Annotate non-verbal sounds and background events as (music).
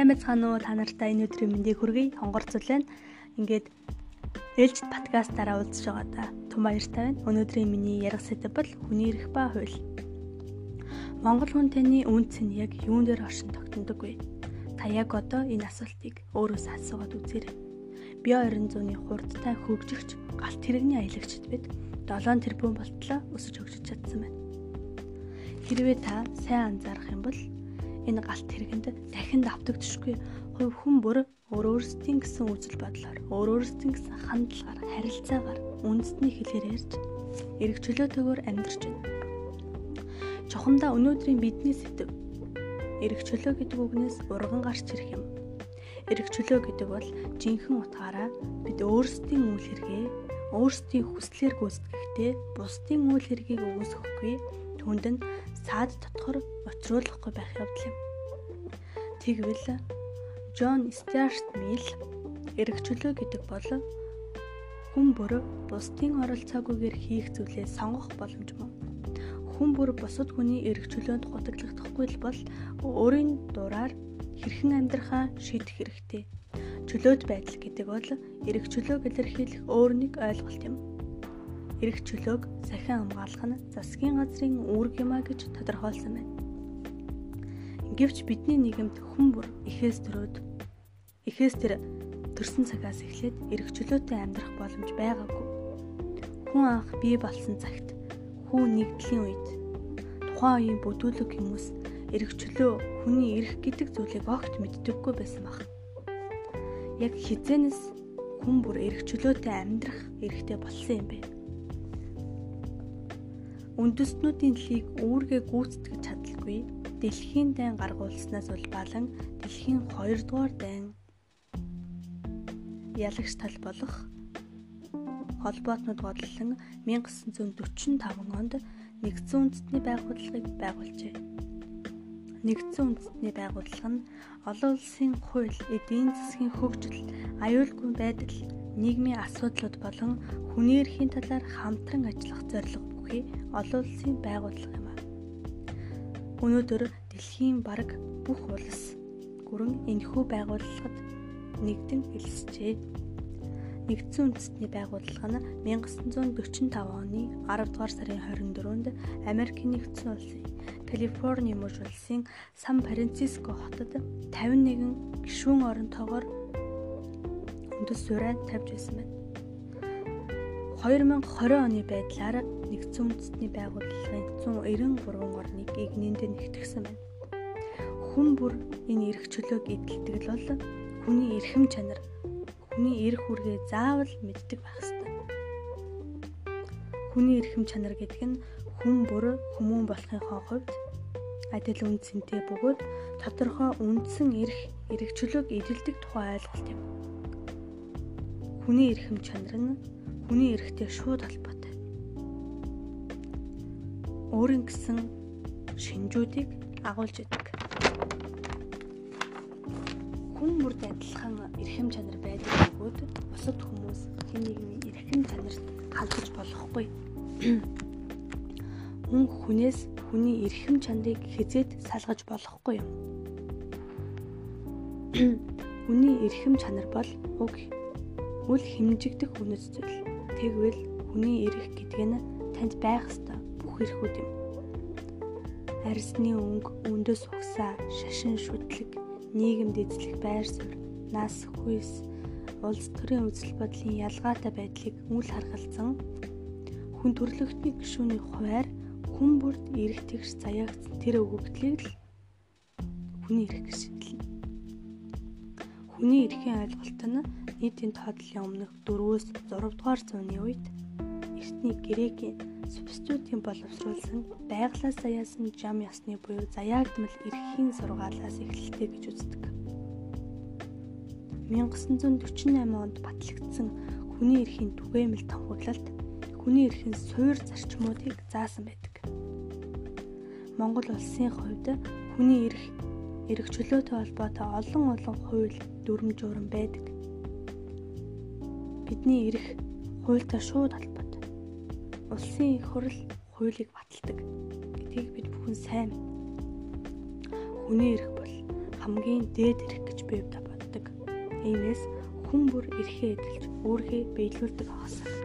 Сайн байцгаана уу? Та нартай энэ өдрийн мэндийг хүргэе. Хонгорцол байна. Ингээд ээлжид подкастаараа уулзж байгаа да. Тун баяртай байна. Өнөөдрийн миний ярих сэдэв бол хүний эрх ба хууль. Монгол хүн таны үнц нь яг юун дээр оршин тогтнодог вэ? Та яг одоо энэ асуултыг өөрөөсөө асуугаад үзээрэй. Би 20 зууны хурдтай хөгжигч галт тэрэгний аялагчд бид 7 тэрбум болтлоо өсөж хөгжиж чадсан байна. Хэрвээ та сайн анзаарах юм бол энэ галт хэрэгэнд дахин давтагдчихгүй хувь хүн бүр өөр өөрсдийн гэсэн үзэл бодлоор өөр өөрсдийн гэсэн хандлагаар харилцаагаар үндэсний хэлээр ярьж эрг чөлөөтэйгээр амьдарч байна. Чухамдаа өнөөдрийн бидний сэдв эрг чөлөө гэдэг үгнээс урган гарч ирэх юм. Эрг чөлөө гэдэг бол жинхэнэ утгаараа бид өөрсдийн үйл хэрэгээ өөрсдийн хүслээр гүйцэтгэхдээ бусдын үйл хэргийг өгөөсөхгүй түнд нь саад дотгор очруулахгүй байх явдал юм. Тэгвэл Джон Стюарт Мил эргчлөө гэдэг бол хүн бүр бусдын оролцоогүйгээр хийх зүйлээ сонгох боломж мөн. Хүн бүр бусад хүний эргчлөөнд гутаглагдахгүй л бол өөрийн дураар хэрхэн амьдрахаа шийдэх хэрэгтэй. Чөлөөт байдал гэдэг бол эргчлөөг илэрхийлэх өөр нэг ойлголт юм эрх чөлөөг сахин хамгаалах нь засгийн газрын үүрэг юма гэж тодорхойлсон байна. Гэвч бидний нийгэмд хүн бүр ихээс төрөөд ихээс тэр төрсэн цагаас эхлээд эрх чөлөөтэй амьдрах боломж байгаагүй. Хүн анх бий болсон цагт хүн нэгдлийн үед тухайн үеийн бүдүүлэг хүмүүс эрх чөлөө хүний эрх гэдэг зүйлийг огт мэддэггүй байсан баг. Яг хизэнээс хүн бүр эрх чөлөөтэй амьдрах эрхтэй болсон юм бэ үндэстнүүдийн лиг үүргээ гүйцэтгэж чадалгүй дэлхийн дайн гаргуулснаас улбалан дэлхийн 2 дугаар дайн ялагч тал болох холбоотнууд бодлон 1945 онд нэгдсэн үндэстний байгууллагыг байгуулжээ. Нэгдсэн үндэстний байгууллага нь олон улсын хууль, эдийн засгийн хөгжил, аюулгүй байдал, нийгмийн асуудлууд болон хүний эрхийн талаар хамтран ажиллах зорилго бүхий олон улсын байгууллага юм а. Өнөөдөр дэлхийн бараг бүх улс гүрэн энэхүү байгууллагад нэгдэн хэлсжээ. Нэгдсэн үндэстний байгууллага нь 1945 оны 10 дугаар сарын 24-нд Америкийн нэгдсэн улсын Калифорни мужи улсын Сан Франциско хотод 51 гишүүн оронтойгоор үндэс суурай тавьж байсан байна. 2020 оны байдлаар нэгдсэн үндэстний байгууллагын 193 орныг игнэнд нэгтгэсэн байна. Хүн бүр энэ эрх чөлөөг эдэлдэг л бол хүний эрхэм чанар, хүний эрх үргээ заавал мэддэг байх ёстой. Хүний эрхэм чанар гэдэг нь хүн бүр хүмүүн болохынхоо хувьд адил үн цэнтэй бөгөөд тодорхой үндсэн эрх, эрх чөлөөг эдэлдэг тухай ойлголт юм. Хүний эрхэм чанар нь хүний эрхтэй шууд холбоотой. Өөрийн гэсэн шинжүүдийг агуулж идэг. Хүн бүрд адилхан эрхэм чанар байдаг бөгөөд бусад хүмүүс хэн нэгний эрхэм чанарт халдаж болохгүй. (clears throat) Хүн хүнээс хүний эрхэм чанарыг хизээд салгаж болохгүй юм. (clears throat) Хүний эрхэм чанар бол уг үл хэмжигдэх үнэт зүйл. Тэгвэл хүний эрх гэдэг нь танд байх ёстой бүх эрхүүд юм. Арьсны өнгө, өндөс угсаа, шашин шүтлэг, нийгэмд эзлэх байр суурь, нас хүйс, улс төрийн үзэл бодлын ялгаатай байдлыг үл харгалзан хүн төрлөختний гишүүний хуваар хүн бүрт эрх тэгш заяагц тэр өгөгдлийг л хүний эрх гэж шийдлээ. Хүний эрхийн ойлголт нь нийтийн тоотлын өмнөх 4-өөс 6 дугаар зууны үед эртний грекийн субститутын боловсруулсан байглаас заяасан жам ясны буюу заяагдмал эрхийн сургаалаас эхэллээ гэж үздэг. 1948 онд батлагдсан хүний эрхийн түгээмэл томгорлолт хүний эрхийн суур зарчмуудыг заасан байдаг. Монгол улсын хувьд хүний эрх эрх чөлөөтэй холбоотой олон олон хууль дүрм журам байдаг бидний эрх хуультай шууд холбоотой. Улсын их хурл хуулийг баталдаг гэдгийг бид бүхэн сайн. Хүний эрх бол хамгийн дээд эрх гэж би боддог. Иймээс хүн бүр эрхээ эдэлж өөрхөө биелүүлдэг хасаа.